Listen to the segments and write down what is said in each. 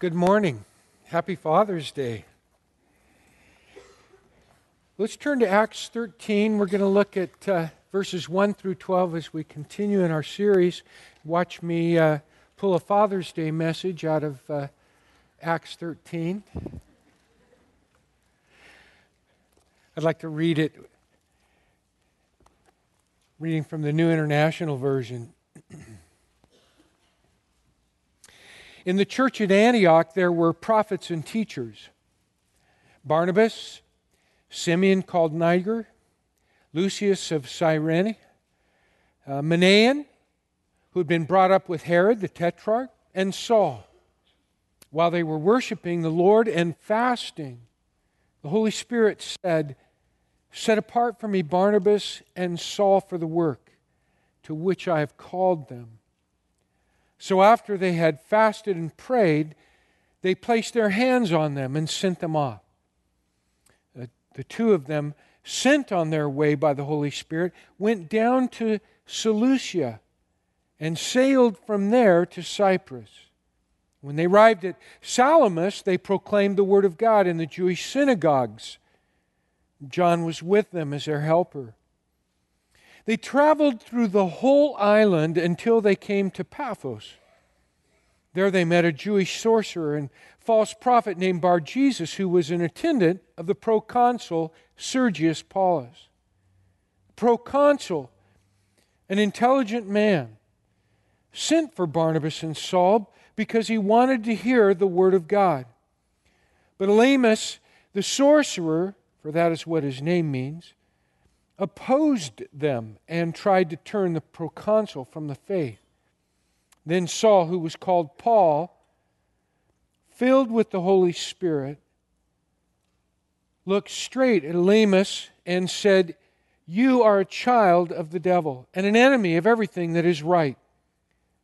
Good morning. Happy Father's Day. Let's turn to Acts 13. We're going to look at uh, verses 1 through 12 as we continue in our series. Watch me uh, pull a Father's Day message out of uh, Acts 13. I'd like to read it, reading from the New International Version. In the church at Antioch, there were prophets and teachers Barnabas, Simeon called Niger, Lucius of Cyrene, uh, Manaen, who had been brought up with Herod the tetrarch, and Saul. While they were worshiping the Lord and fasting, the Holy Spirit said, Set apart for me Barnabas and Saul for the work to which I have called them. So after they had fasted and prayed, they placed their hands on them and sent them off. The, the two of them, sent on their way by the Holy Spirit, went down to Seleucia and sailed from there to Cyprus. When they arrived at Salamis, they proclaimed the word of God in the Jewish synagogues. John was with them as their helper. They traveled through the whole island until they came to Paphos. There they met a Jewish sorcerer and false prophet named Bar Jesus, who was an attendant of the proconsul Sergius Paulus. Proconsul, an intelligent man, sent for Barnabas and Saul because he wanted to hear the word of God. But Elymas, the sorcerer, for that is what his name means, opposed them and tried to turn the proconsul from the faith. Then Saul, who was called Paul, filled with the Holy Spirit, looked straight at Elymas and said, You are a child of the devil and an enemy of everything that is right.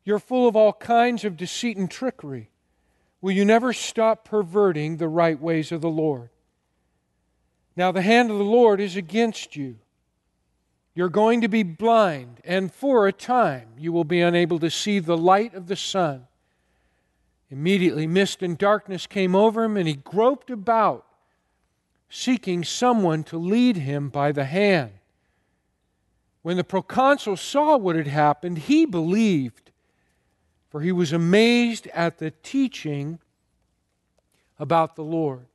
You're full of all kinds of deceit and trickery. Will you never stop perverting the right ways of the Lord? Now, the hand of the Lord is against you you're going to be blind, and for a time you will be unable to see the light of the sun. Immediately, mist and darkness came over him, and he groped about, seeking someone to lead him by the hand. When the proconsul saw what had happened, he believed, for he was amazed at the teaching about the Lord.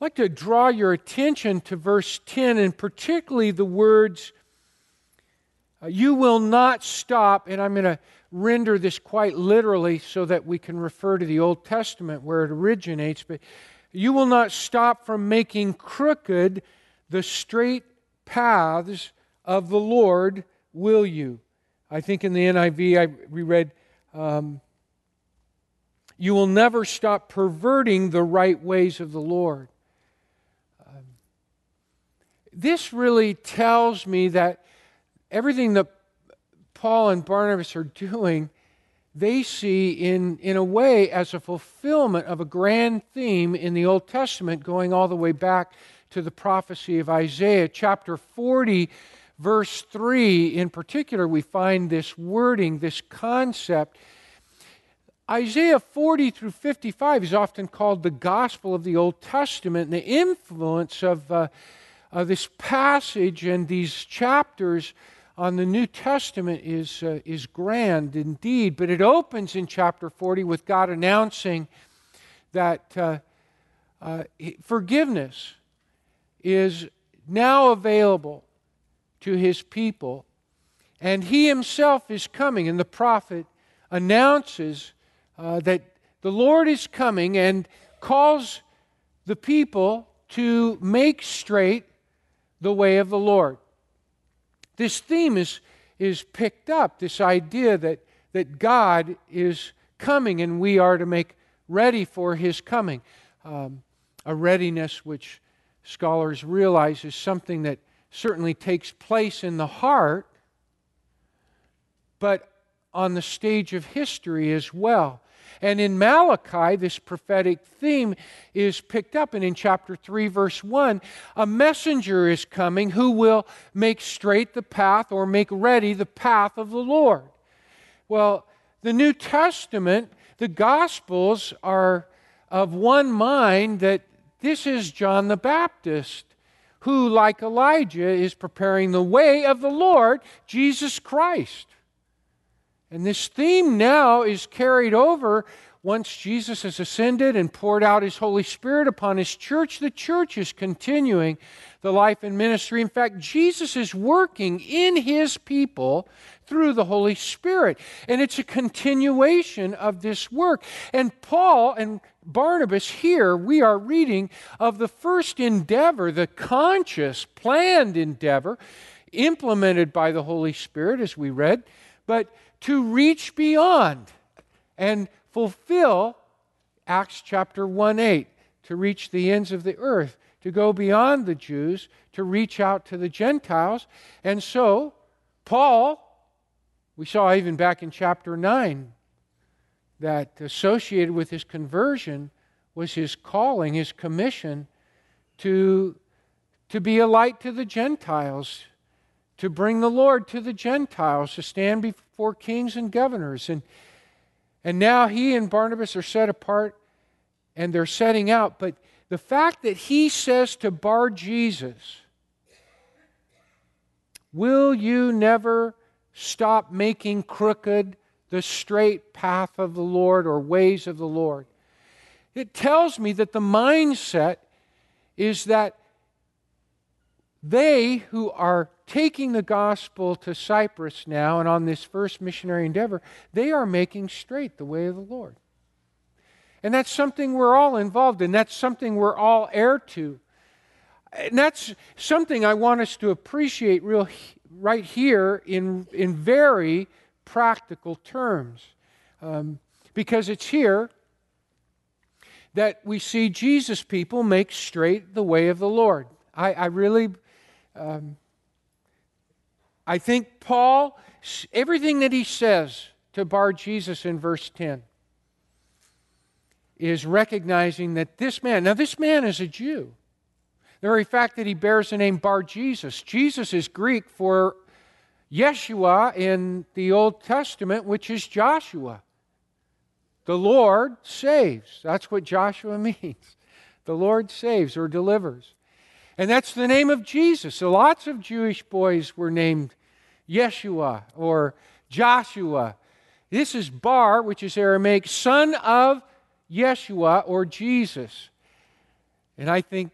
I'd like to draw your attention to verse 10 and particularly the words, uh, You will not stop, and I'm going to render this quite literally so that we can refer to the Old Testament where it originates, but you will not stop from making crooked the straight paths of the Lord, will you? I think in the NIV I reread, um, You will never stop perverting the right ways of the Lord this really tells me that everything that Paul and Barnabas are doing, they see in, in a way as a fulfillment of a grand theme in the Old Testament, going all the way back to the prophecy of Isaiah. Chapter 40, verse 3, in particular, we find this wording, this concept. Isaiah 40 through 55 is often called the gospel of the Old Testament, and the influence of. Uh, uh, this passage and these chapters on the New Testament is, uh, is grand indeed, but it opens in chapter 40 with God announcing that uh, uh forgiveness is now available to his people, and he himself is coming, and the prophet announces uh, that the Lord is coming and calls the people to make straight the way of the Lord. This theme is, is picked up, this idea that, that God is coming and we are to make ready for his coming. Um, a readiness which scholars realize is something that certainly takes place in the heart, but on the stage of history as well. And in Malachi, this prophetic theme is picked up. And in chapter 3, verse 1, a messenger is coming who will make straight the path or make ready the path of the Lord. Well, the New Testament the Gospels are of one mind that this is John the Baptist, who, like Elijah, is preparing the way of the Lord, Jesus Christ. And this theme now is carried over once Jesus has ascended and poured out his Holy Spirit upon his church. The church is continuing the life and ministry. In fact, Jesus is working in his people through the Holy Spirit. And it's a continuation of this work. And Paul and Barnabas here, we are reading of the first endeavor, the conscious, planned endeavor, implemented by the Holy Spirit, as we read, but to reach beyond and fulfill Acts chapter 1 8, to reach the ends of the earth, to go beyond the Jews, to reach out to the Gentiles. And so, Paul, we saw even back in chapter 9 that associated with his conversion was his calling, his commission to, to be a light to the Gentiles, to bring the Lord to the Gentiles, to stand before kings and governors. And, and now he and Barnabas are set apart and they're setting out. But the fact that he says to Bar Jesus, Will you never stop making crooked the straight path of the Lord or ways of the Lord? It tells me that the mindset is that they who are taking the gospel to Cyprus now and on this first missionary endeavor, they are making straight the way of the Lord. And that's something we're all involved in. That's something we're all heir to. And that's something I want us to appreciate real right here in, in very practical terms. Um, because it's here that we see Jesus people make straight the way of the Lord. I, I really, um, I think Paul, everything that he says to Bar Jesus in verse 10 is recognizing that this man, now this man is a Jew. The very fact that he bears the name Bar Jesus, Jesus is Greek for Yeshua in the Old Testament, which is Joshua. The Lord saves. That's what Joshua means. The Lord saves or delivers. And that's the name of Jesus. So lots of Jewish boys were named Yeshua or Joshua. This is Bar, which is Aramaic, son of Yeshua or Jesus. And I think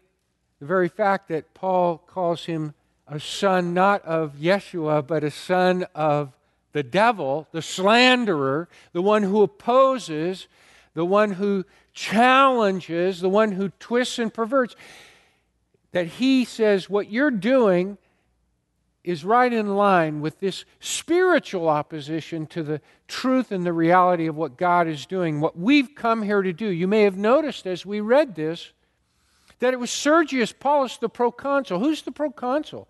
the very fact that Paul calls him a son not of Yeshua, but a son of the devil, the slanderer, the one who opposes, the one who challenges, the one who twists and perverts, that he says, What you're doing is right in line with this spiritual opposition to the truth and the reality of what God is doing, what we've come here to do. You may have noticed as we read this that it was Sergius Paulus, the proconsul. Who's the proconsul?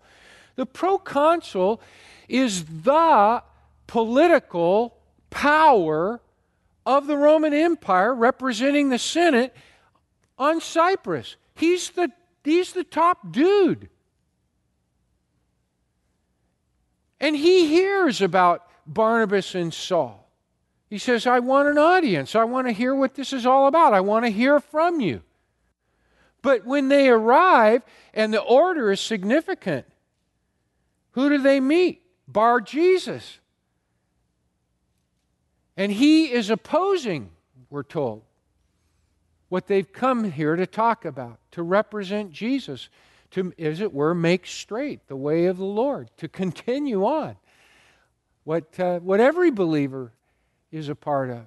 The proconsul is the political power of the Roman Empire representing the Senate on Cyprus. He's the, he's the top dude. And he hears about Barnabas and Saul. He says, I want an audience. I want to hear what this is all about. I want to hear from you. But when they arrive and the order is significant, who do they meet? Bar Jesus. And he is opposing, we're told, what they've come here to talk about, to represent Jesus to, as it were, make straight the way of the Lord, to continue on. What, uh, what every believer is a part of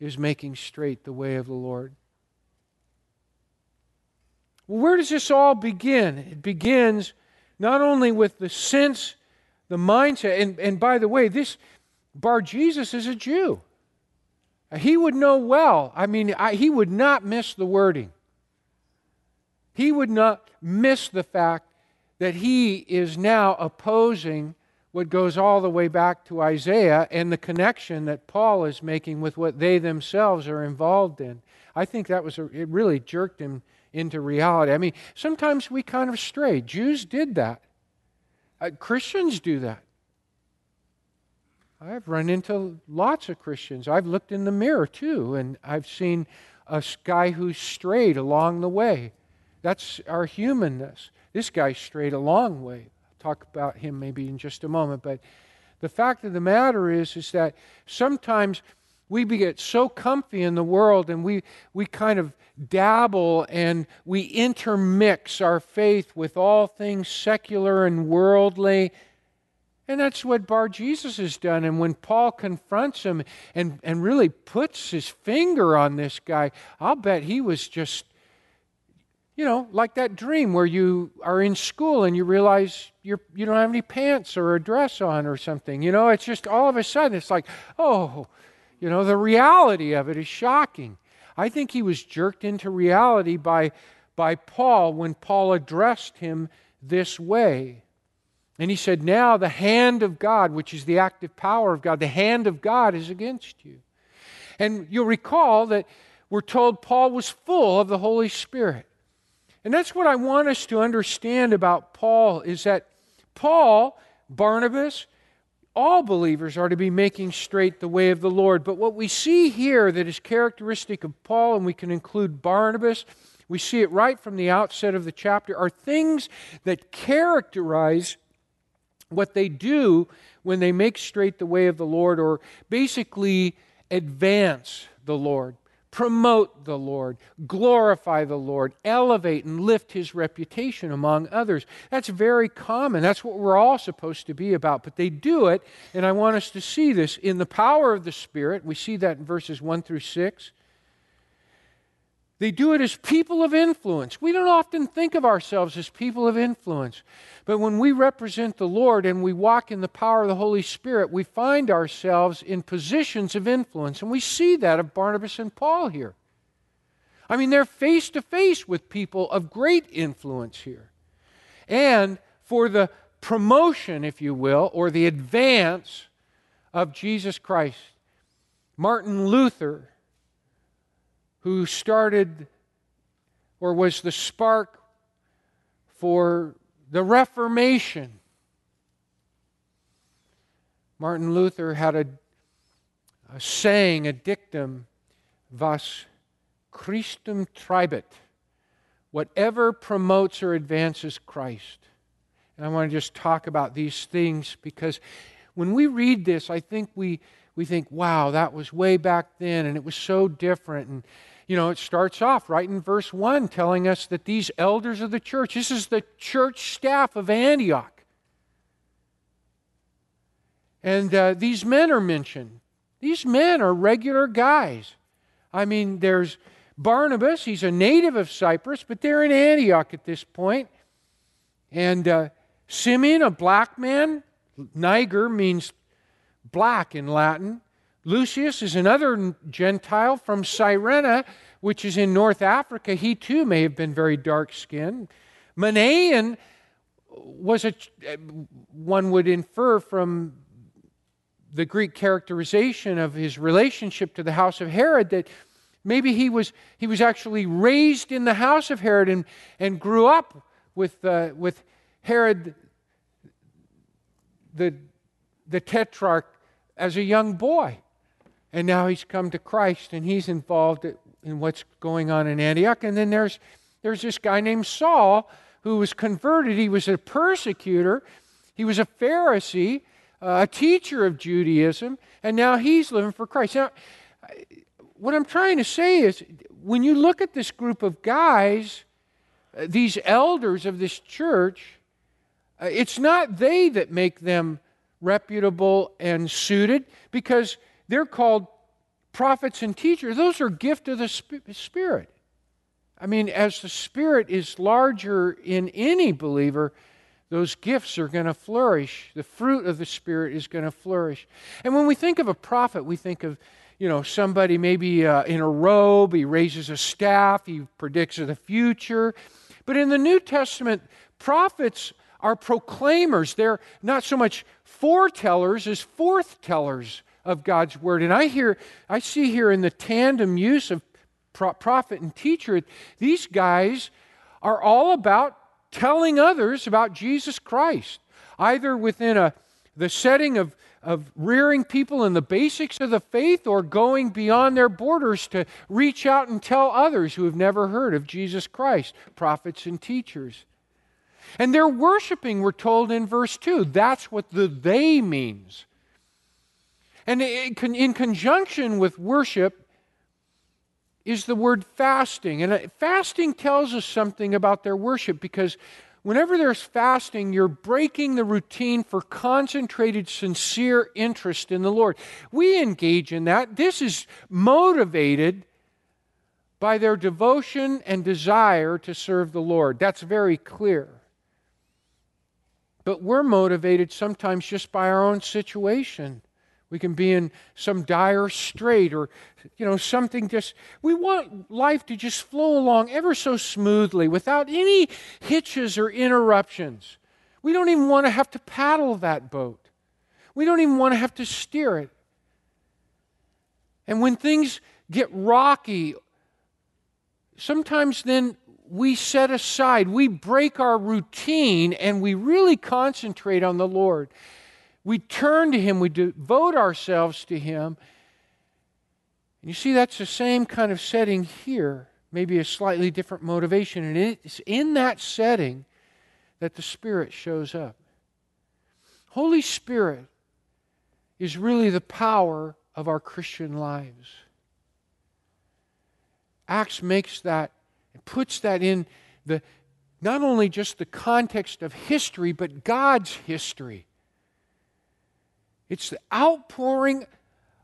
is making straight the way of the Lord. Well, where does this all begin? It begins not only with the sense, the mindset, and, and by the way, this Bar Jesus is a Jew. He would know well. I mean, I, he would not miss the wording he would not miss the fact that he is now opposing what goes all the way back to Isaiah and the connection that Paul is making with what they themselves are involved in. I think that was a, it really jerked him into reality. I mean, sometimes we kind of stray. Jews did that. Uh, Christians do that. I've run into lots of Christians. I've looked in the mirror too, and I've seen a guy who's strayed along the way. That's our humanness. This guy strayed a long way. I'll talk about him maybe in just a moment. But the fact of the matter is, is that sometimes we get so comfy in the world and we, we kind of dabble and we intermix our faith with all things secular and worldly and that's what Bar Jesus has done. And when Paul confronts him and, and really puts his finger on this guy, I'll bet he was just, you know, like that dream where you are in school and you realize you're, you don't have any pants or a dress on or something. You know, it's just all of a sudden, it's like, oh, you know, the reality of it is shocking. I think he was jerked into reality by, by Paul when Paul addressed him this way. And he said, Now the hand of God, which is the active power of God, the hand of God is against you. And you'll recall that we're told Paul was full of the Holy Spirit. And that's what I want us to understand about Paul is that Paul, Barnabas, all believers are to be making straight the way of the Lord. But what we see here that is characteristic of Paul, and we can include Barnabas, we see it right from the outset of the chapter, are things that characterize what they do when they make straight the way of the Lord or basically advance the Lord, promote the Lord, glorify the Lord, elevate and lift his reputation among others. That's very common. That's what we're all supposed to be about. But they do it, and I want us to see this in the power of the Spirit. We see that in verses 1 through 6. They do it as people of influence. We don't often think of ourselves as people of influence. But when we represent the Lord and we walk in the power of the Holy Spirit, we find ourselves in positions of influence. And we see that of Barnabas and Paul here. I mean, they're face to face with people of great influence here. And for the promotion, if you will, or the advance of Jesus Christ, Martin Luther who started or was the spark for the Reformation. Martin Luther had a, a saying, a dictum, was Christum treibet, whatever promotes or advances Christ. And I want to just talk about these things because when we read this, I think we, we think, wow, that was way back then and it was so different. And, you know, it starts off right in verse 1 telling us that these elders of the church, this is the church staff of Antioch. And uh, these men are mentioned. These men are regular guys. I mean, there's Barnabas, he's a native of Cyprus, but they're in Antioch at this point. And uh, Simeon, a black man, Niger means black in Latin. Lucius is another Gentile from Cyrene, which is in North Africa. He too may have been very dark skinned. Manaen was a, one would infer from the Greek characterization of his relationship to the house of Herod that maybe he was, he was actually raised in the house of Herod and, and grew up with, uh, with Herod the, the tetrarch as a young boy. And now he's come to Christ and he's involved in what's going on in Antioch. And then there's, there's this guy named Saul who was converted. He was a persecutor, he was a Pharisee, uh, a teacher of Judaism, and now he's living for Christ. Now, what I'm trying to say is when you look at this group of guys, uh, these elders of this church, uh, it's not they that make them reputable and suited because they're called prophets and teachers. Those are gift of the Spirit. I mean, as the Spirit is larger in any believer, those gifts are going to flourish. The fruit of the Spirit is going to flourish. And when we think of a prophet, we think of, you know, somebody maybe uh, in a robe, he raises a staff, he predicts the future. But in the New Testament, prophets are proclaimers. They're not so much foretellers as forthtellers of God's word. And I hear, I see here in the tandem use of prophet and teacher, these guys are all about telling others about Jesus Christ, either within a the setting of, of rearing people in the basics of the faith or going beyond their borders to reach out and tell others who have never heard of Jesus Christ, prophets and teachers. And they're worshiping, we're told in verse 2. That's what the they means. And in conjunction with worship is the word fasting. And uh, fasting tells us something about their worship because whenever there's fasting, you're breaking the routine for concentrated, sincere interest in the Lord. We engage in that. This is motivated by their devotion and desire to serve the Lord. That's very clear. But we're motivated sometimes just by our own situation. We can be in some dire strait or, you know, something just, we want life to just flow along ever so smoothly without any hitches or interruptions. We don't even want to have to paddle that boat. We don't even want to have to steer it. And when things get rocky, sometimes then we set aside, we break our routine, and we really concentrate on the Lord. We turn to Him, we devote ourselves to Him. And you see, that's the same kind of setting here, maybe a slightly different motivation. And it's in that setting that the Spirit shows up. Holy Spirit is really the power of our Christian lives. Acts makes that puts that in the not only just the context of history, but God's history. It's the outpouring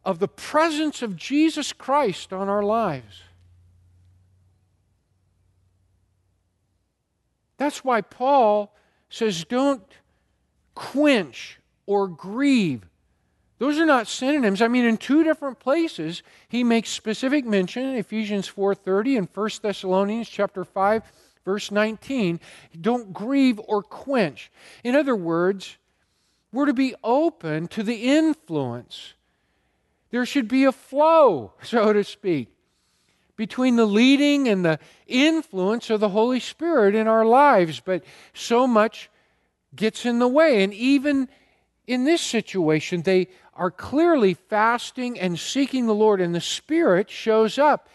of the presence of Jesus Christ on our lives. That's why Paul says, don't quench or grieve those are not synonyms. I mean, in two different places, he makes specific mention, Ephesians 4.30 and 1 Thessalonians chapter 5, verse 19. Don't grieve or quench. In other words, we're to be open to the influence. There should be a flow, so to speak, between the leading and the influence of the Holy Spirit in our lives. But so much gets in the way. And even in this situation, they are clearly fasting and seeking the Lord, and the Spirit shows up.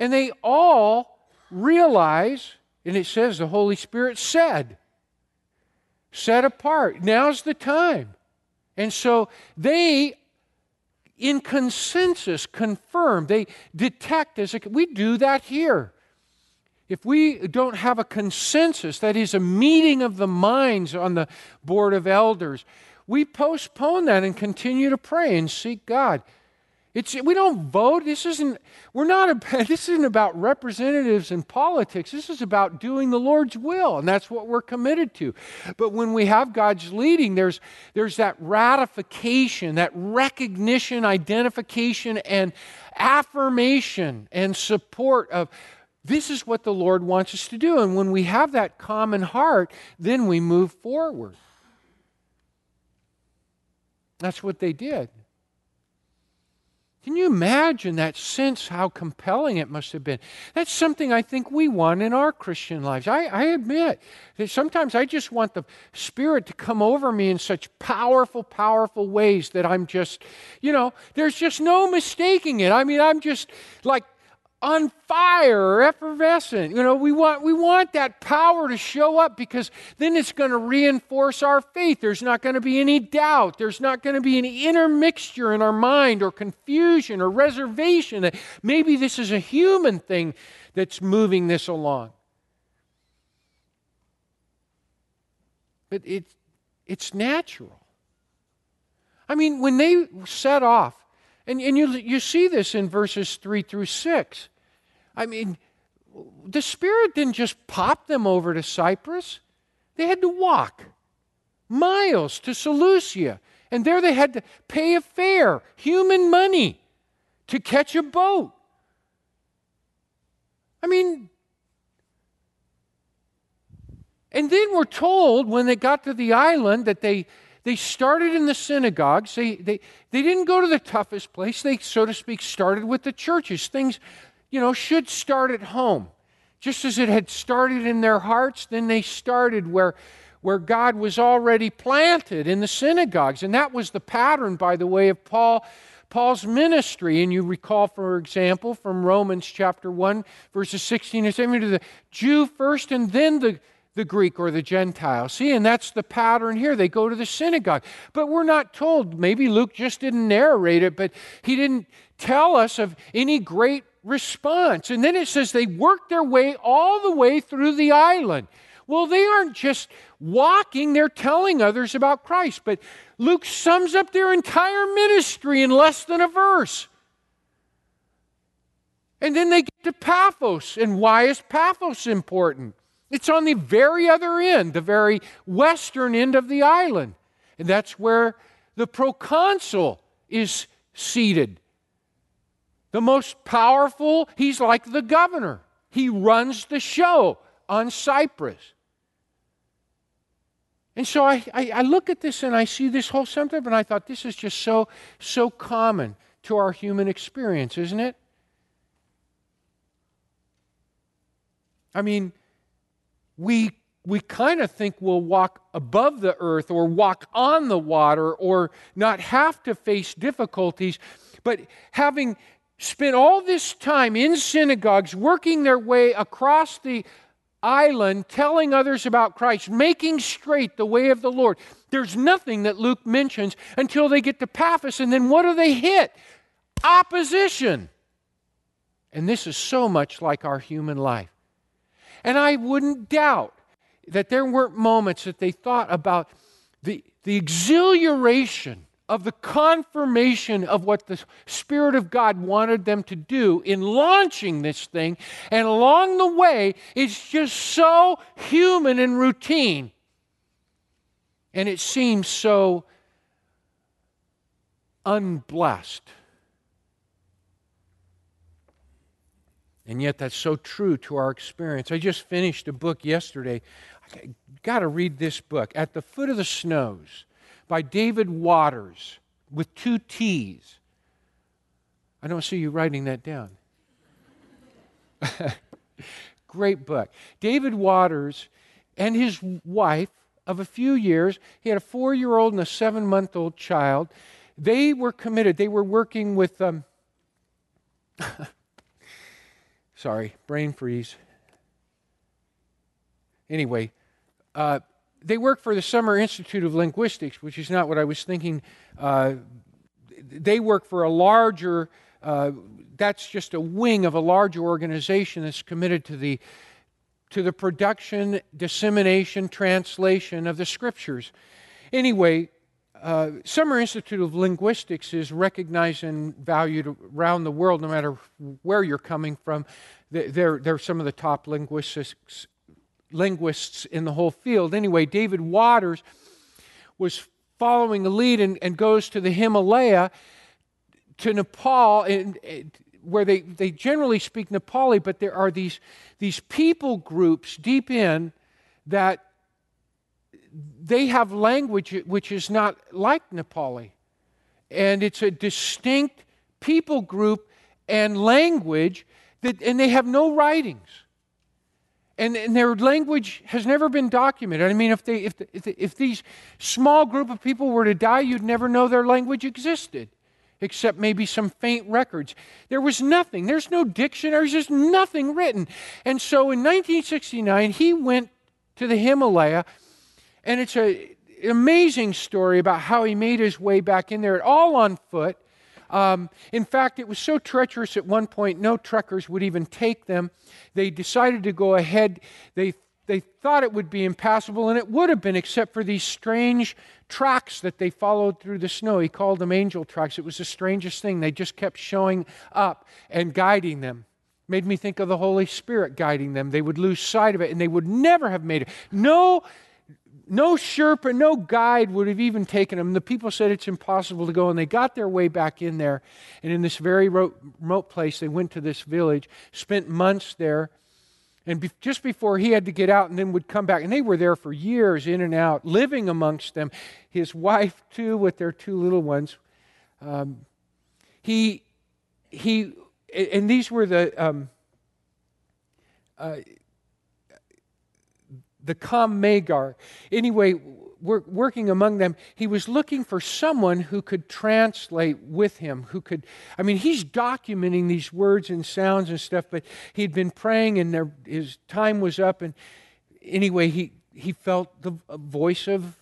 And they all realize, and it says the Holy Spirit said, set apart. Now's the time. And so they, in consensus, confirm, they detect as a, we do that here. If we don't have a consensus, that is a meeting of the minds on the board of elders, we postpone that and continue to pray and seek God. It's, we don't vote. This isn't, we're not, this isn't about representatives and politics. This is about doing the Lord's will, and that's what we're committed to. But when we have God's leading, there's, there's that ratification, that recognition, identification, and affirmation and support of this is what the Lord wants us to do. And when we have that common heart, then we move forward. That's what they did. Can you imagine that sense, how compelling it must have been? That's something I think we want in our Christian lives. I, I, admit that sometimes I just want the Spirit to come over me in such powerful, powerful ways that I'm just, you know, there's just no mistaking it. I mean, I'm just like on fire or effervescent. You know, we want, we want that power to show up because then it's going to reinforce our faith. There's not going to be any doubt. There's not going to be any intermixture in our mind or confusion or reservation that maybe this is a human thing that's moving this along. But it, it's natural. I mean, when they set off and, and you, you see this in verses 3 through 6. I mean, the Spirit didn't just pop them over to Cyprus, they had to walk miles to Seleucia. And there they had to pay a fare, human money, to catch a boat. I mean, and then we're told when they got to the island that they they started in the synagogues. They, they, they didn't go to the toughest place. They, so to speak, started with the churches. Things, you know, should start at home. Just as it had started in their hearts, then they started where, where God was already planted in the synagogues. And that was the pattern, by the way, of Paul. Paul's ministry, and you recall, for example, from Romans chapter 1, verses 16 and 17, to the Jew first and then the, the Greek or the Gentile. See, and that's the pattern here. They go to the synagogue. But we're not told, maybe Luke just didn't narrate it, but he didn't tell us of any great response. And then it says they worked their way all the way through the island. Well, they aren't just walking, they're telling others about Christ. But Luke sums up their entire ministry in less than a verse. And then they get to Paphos. And why is Paphos important? It's on the very other end, the very western end of the island. And that's where the proconsul is seated. The most powerful, he's like the governor. He runs the show on Cyprus. And so I, I, I, look at this and I see this whole something, and I thought this is just so, so common to our human experience, isn't it? I mean, we, we kind of think we'll walk above the earth or walk on the water or not have to face difficulties, but having spent all this time in synagogues, working their way across the island telling others about Christ, making straight the way of the Lord. There's nothing that Luke mentions until they get to Paphos, and then what do they hit? Opposition. And this is so much like our human life. And I wouldn't doubt that there weren't moments that they thought about the, the exhilaration of the confirmation of what the Spirit of God wanted them to do in launching this thing. And along the way, it's just so human and routine. And it seems so unblessed. And yet, that's so true to our experience. I just finished a book yesterday. I got to read this book, At the Foot of the Snows by David Watters with two T's. I don't see you writing that down. Great book. David Watters and his wife of a few years, he had a four year old and a seven month old child. They were committed. They were working with, um, sorry, brain freeze. Anyway, uh, they work for the Summer Institute of Linguistics, which is not what I was thinking. Uh, they work for a larger, uh, that's just a wing of a larger organization that's committed to the, to the production, dissemination, translation of the scriptures. Anyway, uh, Summer Institute of Linguistics is recognized and valued around the world, no matter where you're coming from. They're, they're some of the top linguists linguists in the whole field. Anyway, David Watters was following a lead and, and goes to the Himalaya, to Nepal, and, where they, they generally speak Nepali, but there are these, these people groups deep in that they have language which is not like Nepali. And it's a distinct people group and language that, and they have no writings and, and, their language has never been documented. I mean, if, they, if, if, if these small group of people were to die, you'd never know their language existed, except maybe some faint records. There was nothing. There's no dictionary. There's nothing written. And so in 1969, he went to the Himalaya, and it's a, an amazing story about how he made his way back in there, all on foot. Um, in fact, it was so treacherous at one point, no truckers would even take them. They decided to go ahead. They, they thought it would be impassable, and it would have been, except for these strange tracks that they followed through the snow. He called them angel tracks. It was the strangest thing. They just kept showing up and guiding them. Made me think of the Holy Spirit guiding them. They would lose sight of it, and they would never have made it. No no Sherpa, no guide would have even taken them. The people said it's impossible to go, and they got their way back in there. And in this very remote place, they went to this village, spent months there. And be- just before he had to get out and then would come back, and they were there for years, in and out, living amongst them. His wife, too, with their two little ones. Um, he, he, and these were the, um, uh, the Kham Magar. Anyway, working among them, he was looking for someone who could translate with him, who could, I mean, he's documenting these words and sounds and stuff, but he'd been praying and there, his time was up. And anyway, he, he felt the voice of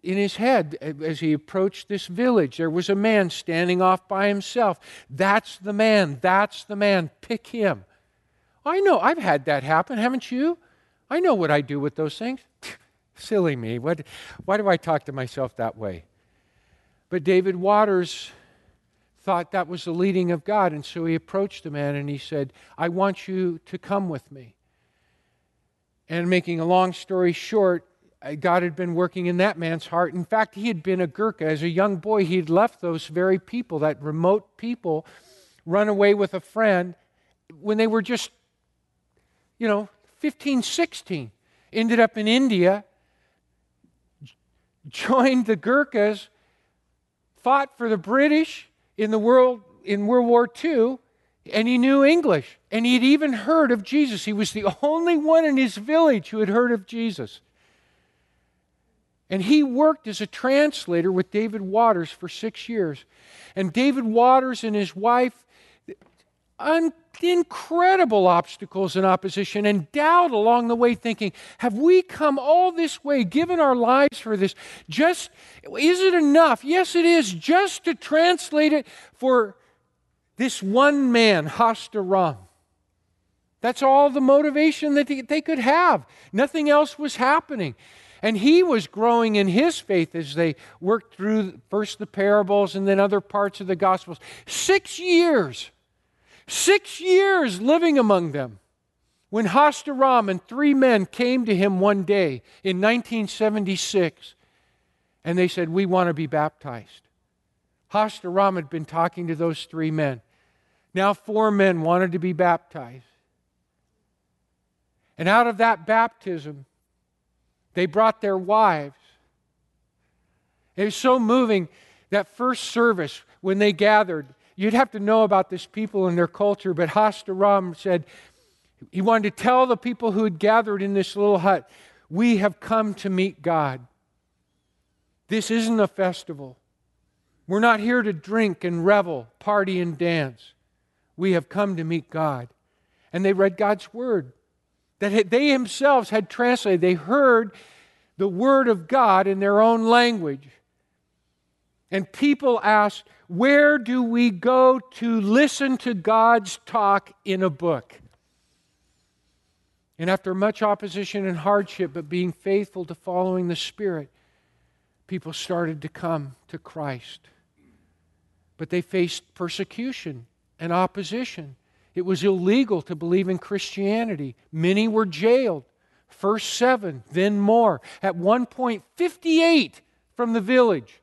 in his head as he approached this village. There was a man standing off by himself. That's the man. That's the man. Pick him. I know. I've had that happen, haven't you? I know what I do with those things. Silly me. What, why do I talk to myself that way? But David Watters thought that was the leading of God, and so he approached the man and he said, I want you to come with me. And making a long story short, uh, God had been working in that man's heart. In fact, he had been a Gurkha. As a young boy, he'd left those very people, that remote people, run away with a friend when they were just, you know, 15, 16. Ended up in India, joined the Gurkhas, fought for the British in the world in World War II, and he knew English. And he had even heard of Jesus. He was the only one in his village who had heard of Jesus. And he worked as a translator with David Watters for six years. And David Watters and his wife, un- incredible obstacles and opposition and doubt along the way, thinking, have we come all this way, given our lives for this? Just, is it enough? Yes, it is, just to translate it for this one man, Hastaram. That's all the motivation that they could have. Nothing else was happening. And he was growing in his faith as they worked through first the parables and then other parts of the Gospels. Six years, six years living among them. When Hastaram and three men came to him one day in 1976, and they said, We want to be baptized. Hastaram had been talking to those three men. Now, four men wanted to be baptized. And out of that baptism, they brought their wives. It was so moving that first service when they gathered. You'd have to know about this people and their culture, but Hastaram said he wanted to tell the people who had gathered in this little hut, We have come to meet God. This isn't a festival. We're not here to drink and revel, party and dance. We have come to meet God. And they read God's word that they themselves had translated. They heard the Word of God in their own language. And people asked, Where do we go to listen to God's talk in a book? And after much opposition and hardship, but being faithful to following the Spirit, people started to come to Christ. But they faced persecution and opposition. It was illegal to believe in Christianity. Many were jailed. First seven, then more. At one point, 58 from the village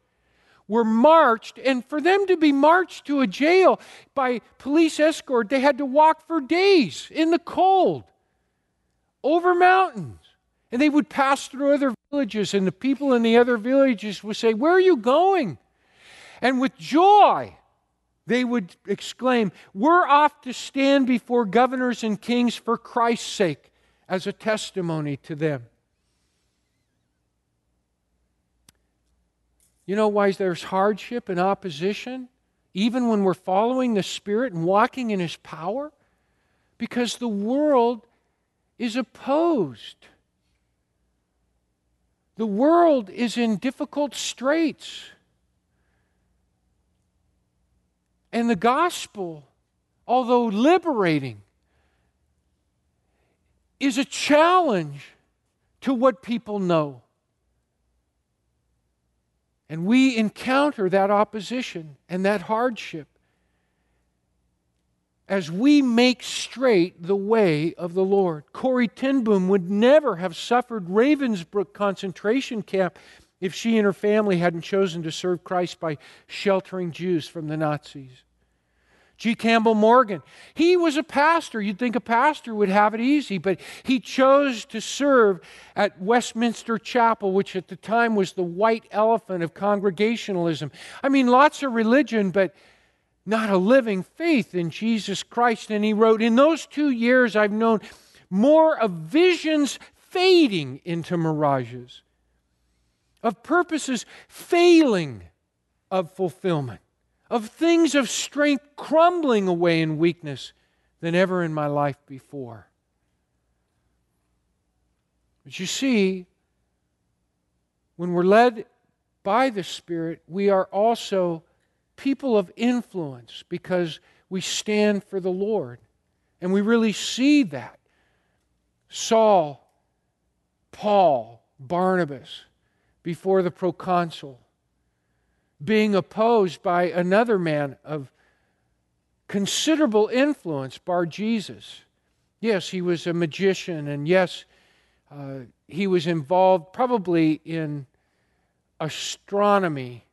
were marched, and for them to be marched to a jail by police escort, they had to walk for days in the cold over mountains. And they would pass through other villages, and the people in the other villages would say, Where are you going? And with joy, they would exclaim, We're off to stand before governors and kings for Christ's sake as a testimony to them. You know why there's hardship and opposition, even when we're following the Spirit and walking in His power? Because the world is opposed. The world is in difficult straits. And the gospel, although liberating, is a challenge to what people know. And we encounter that opposition and that hardship as we make straight the way of the Lord. Corrie ten Boom would never have suffered Ravensbrück concentration camp if she and her family hadn't chosen to serve Christ by sheltering Jews from the Nazis. G. Campbell Morgan. He was a pastor. You'd think a pastor would have it easy, but he chose to serve at Westminster Chapel, which at the time was the white elephant of Congregationalism. I mean, lots of religion, but not a living faith in Jesus Christ. And he wrote, In those two years, I've known more of visions fading into mirages, of purposes failing of fulfillment, of things of strength crumbling away in weakness than ever in my life before. But you see, when we're led by the Spirit, we are also people of influence because we stand for the Lord. And we really see that. Saul, Paul, Barnabas, before the proconsul, being opposed by another man of considerable influence, Bar Jesus. Yes, he was a magician, and yes, uh, he was involved probably in astronomy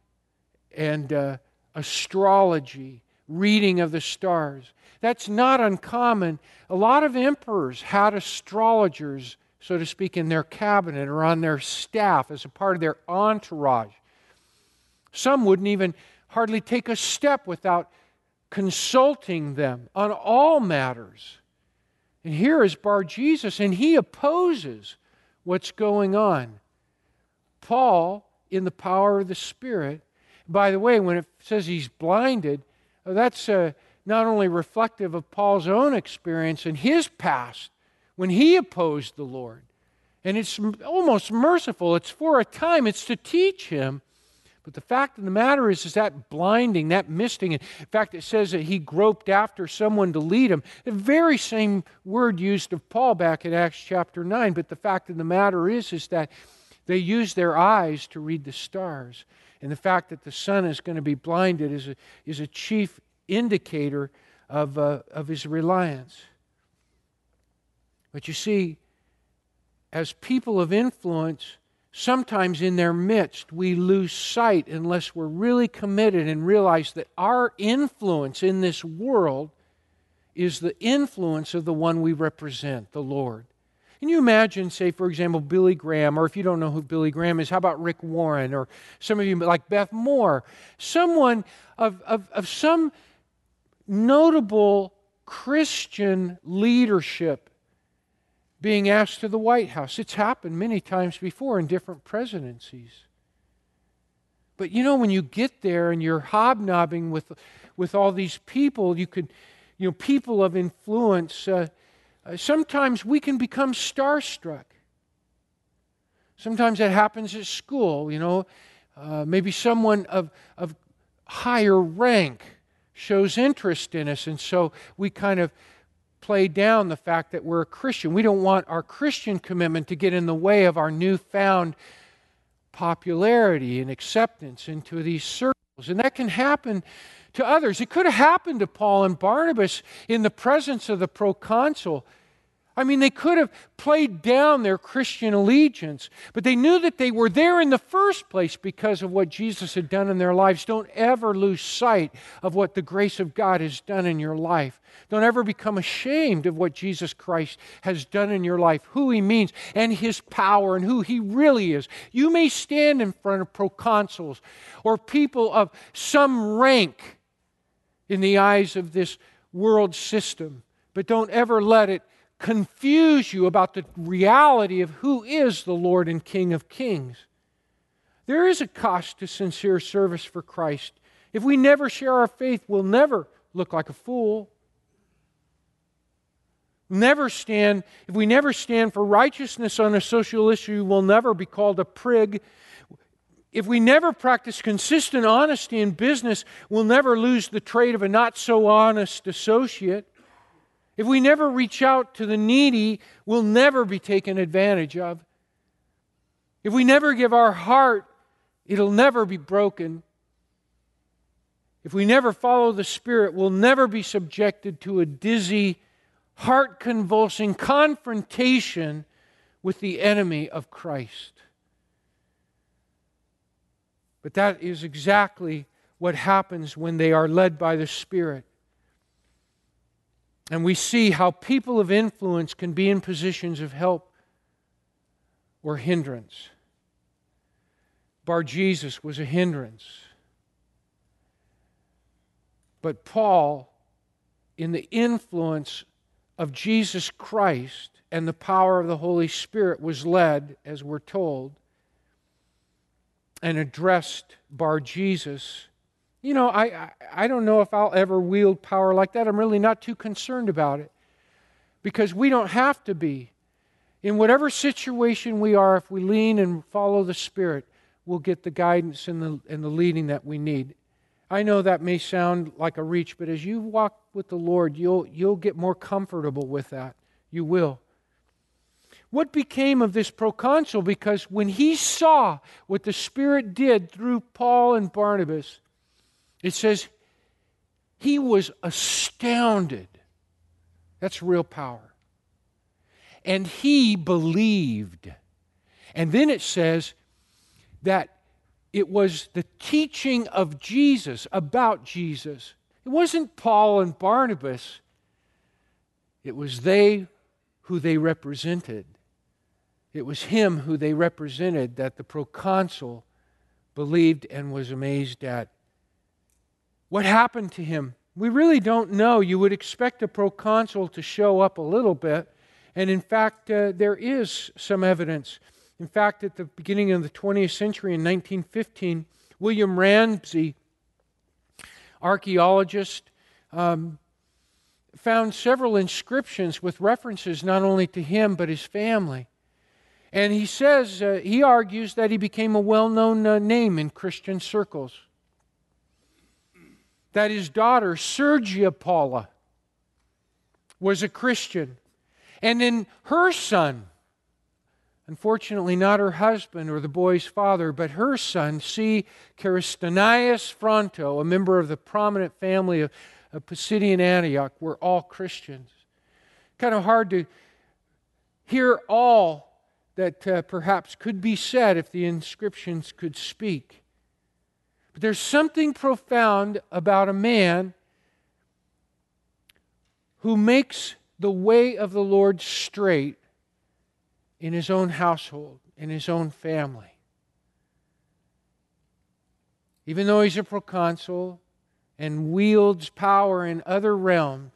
and uh, astrology, reading of the stars. That's not uncommon. A lot of emperors had astrologers, so to speak, in their cabinet or on their staff as a part of their entourage. Some wouldn't even hardly take a step without consulting them on all matters. And here is Bar Jesus, and he opposes what's going on. Paul, in the power of the Spirit, by the way, when it says he's blinded, that's uh, not only reflective of Paul's own experience in his past when he opposed the Lord. And it's almost merciful. It's for a time, it's to teach him. But the fact of the matter is, is that blinding, that misting. In fact, it says that he groped after someone to lead him. The very same word used of Paul back in Acts chapter 9. But the fact of the matter is, is that they used their eyes to read the stars. And the fact that the sun is going to be blinded is a, is a chief indicator of, uh, of his reliance. But you see, as people of influence, sometimes in their midst we lose sight unless we're really committed and realize that our influence in this world is the influence of the one we represent, the Lord. Can you imagine, say, for example, Billy Graham, or if you don't know who Billy Graham is, how about Rick Warren, or some of you like Beth Moore, someone of, of, of some notable Christian leadership being asked to the White House. It's happened many times before in different presidencies. But you know, when you get there and you're hobnobbing with, with all these people, you could, you know, people of influence. Uh, uh, sometimes we can become starstruck. Sometimes that happens at school, you know. Uh, maybe someone of, of higher rank shows interest in us, and so we kind of play down the fact that we're a Christian. We don't want our Christian commitment to get in the way of our newfound popularity and acceptance into these circles. And that can happen to others. It could have happened to Paul and Barnabas in the presence of the proconsul. I mean, they could have played down their Christian allegiance, but they knew that they were there in the first place because of what Jesus had done in their lives. Don't ever lose sight of what the grace of God has done in your life. Don't ever become ashamed of what Jesus Christ has done in your life, who he means, and his power, and who he really is. You may stand in front of proconsuls or people of some rank in the eyes of this world system, but don't ever let it confuse you about the reality of who is the Lord and King of Kings. There is a cost to sincere service for Christ. If we never share our faith, we'll never look like a fool. Never stand, if we never stand for righteousness on a social issue, we'll never be called a prig. If we never practice consistent honesty in business, we'll never lose the trade of a not so honest associate. If we never reach out to the needy, we'll never be taken advantage of. If we never give our heart, it'll never be broken. If we never follow the Spirit, we'll never be subjected to a dizzy, heart convulsing confrontation with the enemy of Christ. But that is exactly what happens when they are led by the Spirit. And we see how people of influence can be in positions of help or hindrance. Bar Jesus was a hindrance. But Paul, in the influence of Jesus Christ and the power of the Holy Spirit was led, as we're told, and addressed Bar Jesus. You know, I, I, I don't know if I'll ever wield power like that. I'm really not too concerned about it because we don't have to be. In whatever situation we are, if we lean and follow the Spirit, we'll get the guidance and the, and the leading that we need. I know that may sound like a reach, but as you walk with the Lord, you'll, you'll get more comfortable with that. You will. What became of this proconsul? Because when he saw what the Spirit did through Paul and Barnabas, it says he was astounded. That's real power. And he believed. And then it says that it was the teaching of Jesus about Jesus. It wasn't Paul and Barnabas, it was they who they represented. It was him who they represented that the proconsul believed and was amazed at. What happened to him? We really don't know. You would expect a proconsul to show up a little bit, and in fact, uh, there is some evidence. In fact, at the beginning of the 20th century in 1915, William Ramsay, archaeologist, um, found several inscriptions with references not only to him but his family. And he says, uh, he argues that he became a well known uh, name in Christian circles. That his daughter, Sergia Paula, was a Christian. And then her son, Unfortunately, not her husband or the boy's father, but her son, C. Caristanius Fronto, a member of the prominent family of, of Pisidian Antioch, were all Christians. Kind of hard to hear all that uh, perhaps could be said if the inscriptions could speak. But there's something profound about a man who makes the way of the Lord straight in his own household, in his own family. Even though he's a proconsul and wields power in other realms,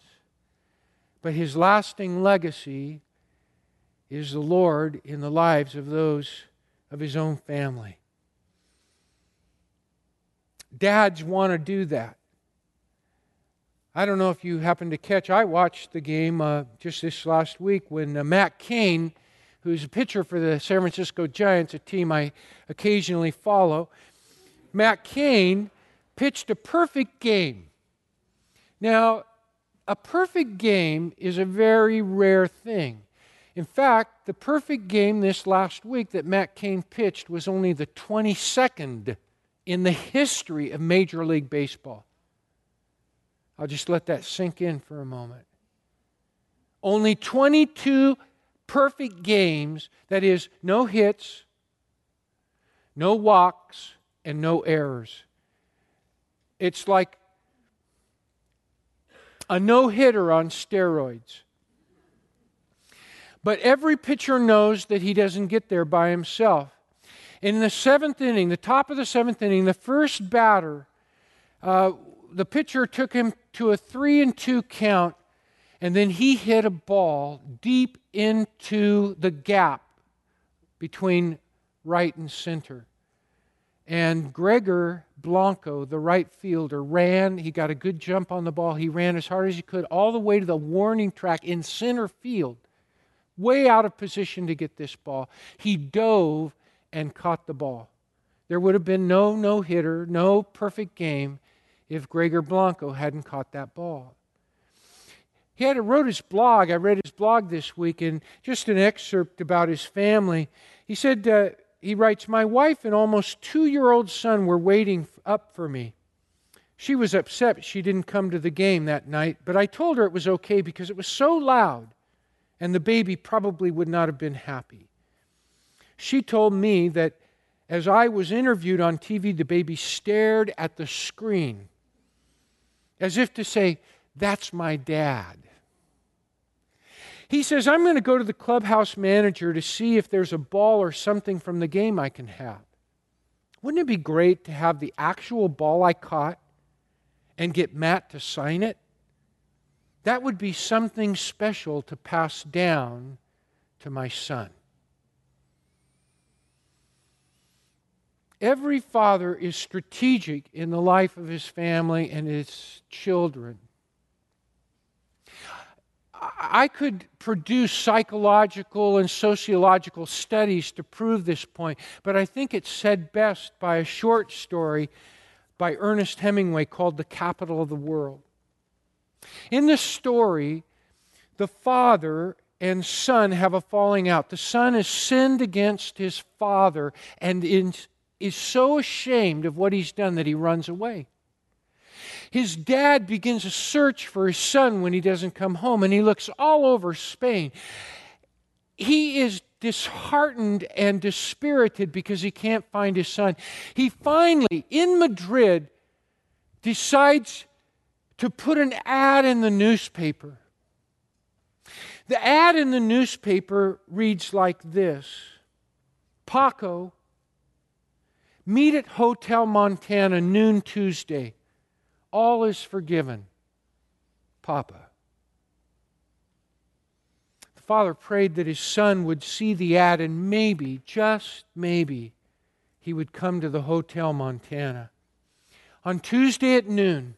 but his lasting legacy is the Lord in the lives of those of his own family. Dads want to do that. I don't know if you happened to catch, I watched the game uh, just this last week when uh, Matt Cain who's a pitcher for the San Francisco Giants, a team I occasionally follow. Matt Cain pitched a perfect game. Now, a perfect game is a very rare thing. In fact, the perfect game this last week that Matt Cain pitched was only the 22nd in the history of Major League Baseball. I'll just let that sink in for a moment. Only 22 perfect games that is, no hits, no walks, and no errors. It's like a no hitter on steroids. But every pitcher knows that he doesn't get there by himself. In the seventh inning, the top of the seventh inning, the first batter, uh, the pitcher took him to a three and two count and then he hit a ball deep into the gap between right and center. And Gregor Blanco, the right fielder, ran. He got a good jump on the ball. He ran as hard as he could all the way to the warning track in center field, way out of position to get this ball. He dove and caught the ball. There would have been no no hitter, no perfect game if Gregor Blanco hadn't caught that ball. He had wrote his blog. I read his blog this week, and just an excerpt about his family. He said, uh, he writes, My wife and almost two year old son were waiting up for me. She was upset she didn't come to the game that night, but I told her it was okay because it was so loud, and the baby probably would not have been happy. She told me that as I was interviewed on TV, the baby stared at the screen as if to say, That's my dad. He says, I'm going to go to the clubhouse manager to see if there's a ball or something from the game I can have. Wouldn't it be great to have the actual ball I caught and get Matt to sign it? that would be something special to pass down to my son. Every father is strategic in the life of his family and his children. I could produce psychological and sociological studies to prove this point, but I think it's said best by a short story by Ernest Hemingway called The Capital of the World. In this story, the father and son have a falling out. The son has sinned against his father and is so ashamed of what he's done that he runs away. His dad begins a search for his son when he doesn't come home, and he looks all over Spain. He is disheartened and dispirited because he can't find his son. He finally, in Madrid, decides to put an ad in the newspaper. The ad in the newspaper reads like this Paco, meet at Hotel Montana noon Tuesday. All is forgiven. Papa. The father prayed that his son would see the ad and maybe, just maybe, he would come to the Hotel Montana. On Tuesday at noon,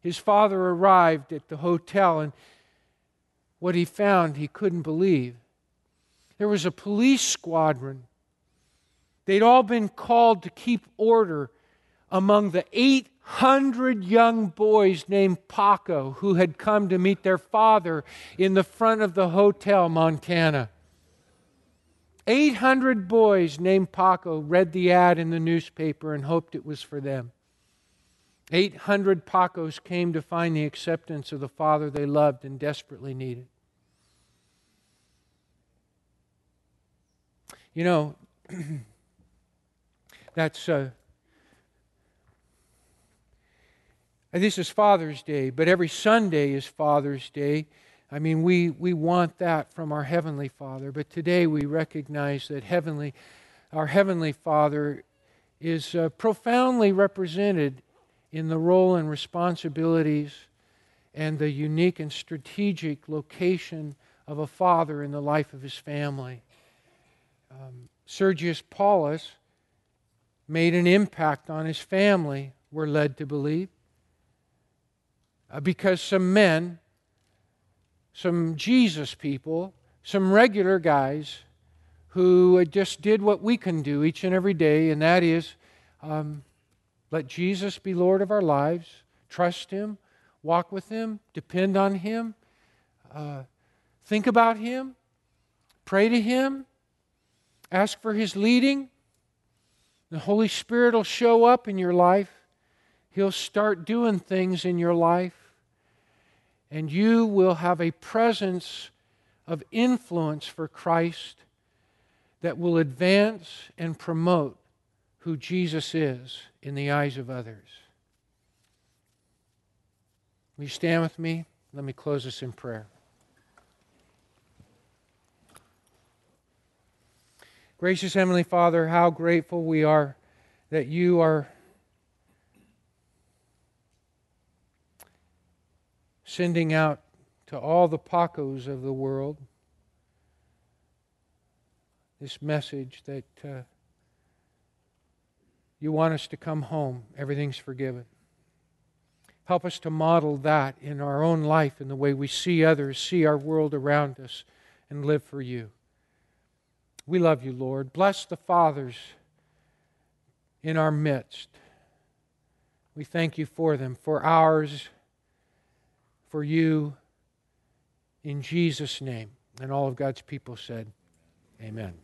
his father arrived at the hotel, and what he found he couldn't believe. There was a police squadron. They'd all been called to keep order among the 800 young boys named Paco who had come to meet their father in the front of the Hotel Montana. 800 boys named Paco read the ad in the newspaper and hoped it was for them. 800 Pacos came to find the acceptance of the Father they loved and desperately needed. You know, that's. Uh, this is Father's Day, but every Sunday is Father's Day. I mean, we, we want that from our Heavenly Father, but today we recognize that heavenly, our Heavenly Father is uh, profoundly represented in the role and responsibilities and the unique and strategic location of a father in the life of his family. Um, Sergius Paulus made an impact on his family, we're led to believe, uh, because some men, some Jesus people, some regular guys who just did what we can do each and every day, and that is um, let Jesus be Lord of our lives. Trust Him, walk with Him, depend on Him, uh, think about Him, pray to Him, ask for His leading. The Holy Spirit will show up in your life. He'll start doing things in your life. And you will have a presence of influence for Christ that will advance and promote who Jesus is in the eyes of others. Will you stand with me? Let me close this in prayer. Gracious Heavenly Father, how grateful we are that you are sending out to all the Pacos of the world this message that. Uh, you want us to come home. Everything's forgiven. Help us to model that in our own life, in the way we see others, see our world around us, and live for you. We love you, Lord. Bless the fathers in our midst. We thank you for them, for ours, for you, in Jesus' name. And all of God's people said, Amen.